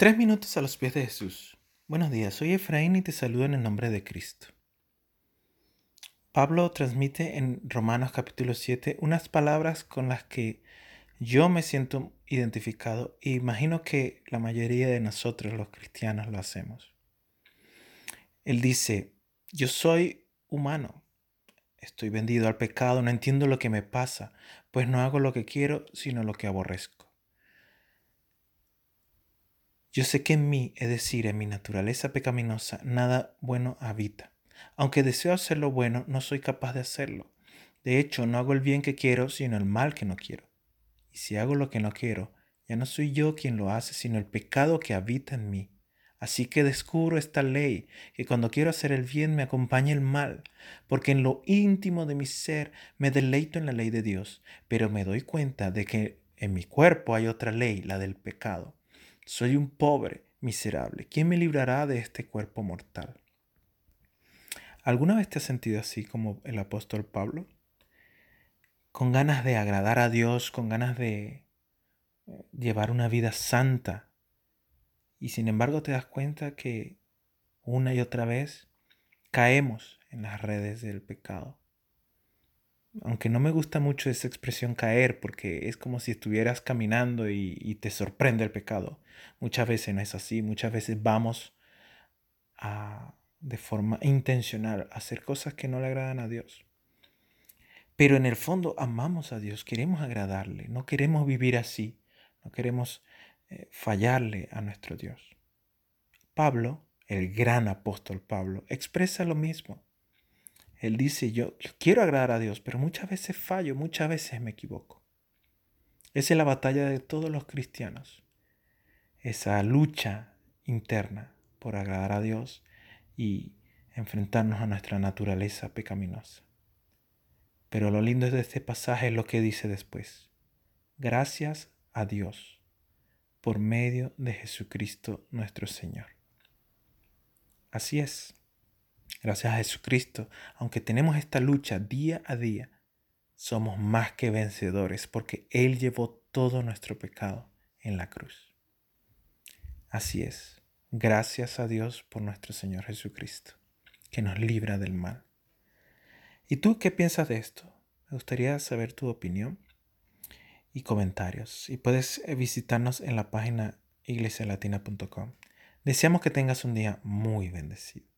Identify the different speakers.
Speaker 1: Tres minutos a los pies de Jesús. Buenos días, soy Efraín y te saludo en el nombre de Cristo. Pablo transmite en Romanos capítulo 7 unas palabras con las que yo me siento identificado e imagino que la mayoría de nosotros los cristianos lo hacemos. Él dice, yo soy humano, estoy vendido al pecado, no entiendo lo que me pasa, pues no hago lo que quiero, sino lo que aborrezco. Yo sé que en mí, es decir, en mi naturaleza pecaminosa, nada bueno habita. Aunque deseo hacer lo bueno, no soy capaz de hacerlo. De hecho, no hago el bien que quiero, sino el mal que no quiero. Y si hago lo que no quiero, ya no soy yo quien lo hace, sino el pecado que habita en mí. Así que descubro esta ley, que cuando quiero hacer el bien me acompaña el mal, porque en lo íntimo de mi ser me deleito en la ley de Dios, pero me doy cuenta de que en mi cuerpo hay otra ley, la del pecado. Soy un pobre, miserable. ¿Quién me librará de este cuerpo mortal? ¿Alguna vez te has sentido así como el apóstol Pablo? Con ganas de agradar a Dios, con ganas de eh, llevar una vida santa. Y sin embargo te das cuenta que una y otra vez caemos en las redes del pecado aunque no me gusta mucho esa expresión caer, porque es como si estuvieras caminando y, te sorprende el pecado. Muchas veces no es así, muchas veces vamos a, de forma intencional a hacer cosas que no le agradan a Dios. Pero en el fondo amamos a Dios, queremos agradarle, no queremos vivir así, no queremos eh, fallarle a nuestro Dios. Pablo, el gran apóstol Pablo, expresa lo mismo. Él dice, yo, quiero agradar a Dios, pero muchas veces fallo, muchas veces me equivoco. Esa es la batalla de todos los cristianos. Esa lucha interna por agradar a Dios y enfrentarnos a nuestra naturaleza pecaminosa. Pero lo lindo de este pasaje es lo que dice después. Gracias a Dios por medio de Jesucristo nuestro Señor. Así es. Gracias a Jesucristo, aunque tenemos esta lucha día a día, somos más que vencedores porque Él llevó todo nuestro pecado en la cruz. Así es, gracias a Dios por nuestro Señor Jesucristo, que nos libra del mal. ¿Y tú qué piensas de esto? Me gustaría saber tu opinión y comentarios. Y puedes visitarnos en la página iglesialatina.com. Deseamos que tengas un día muy bendecido.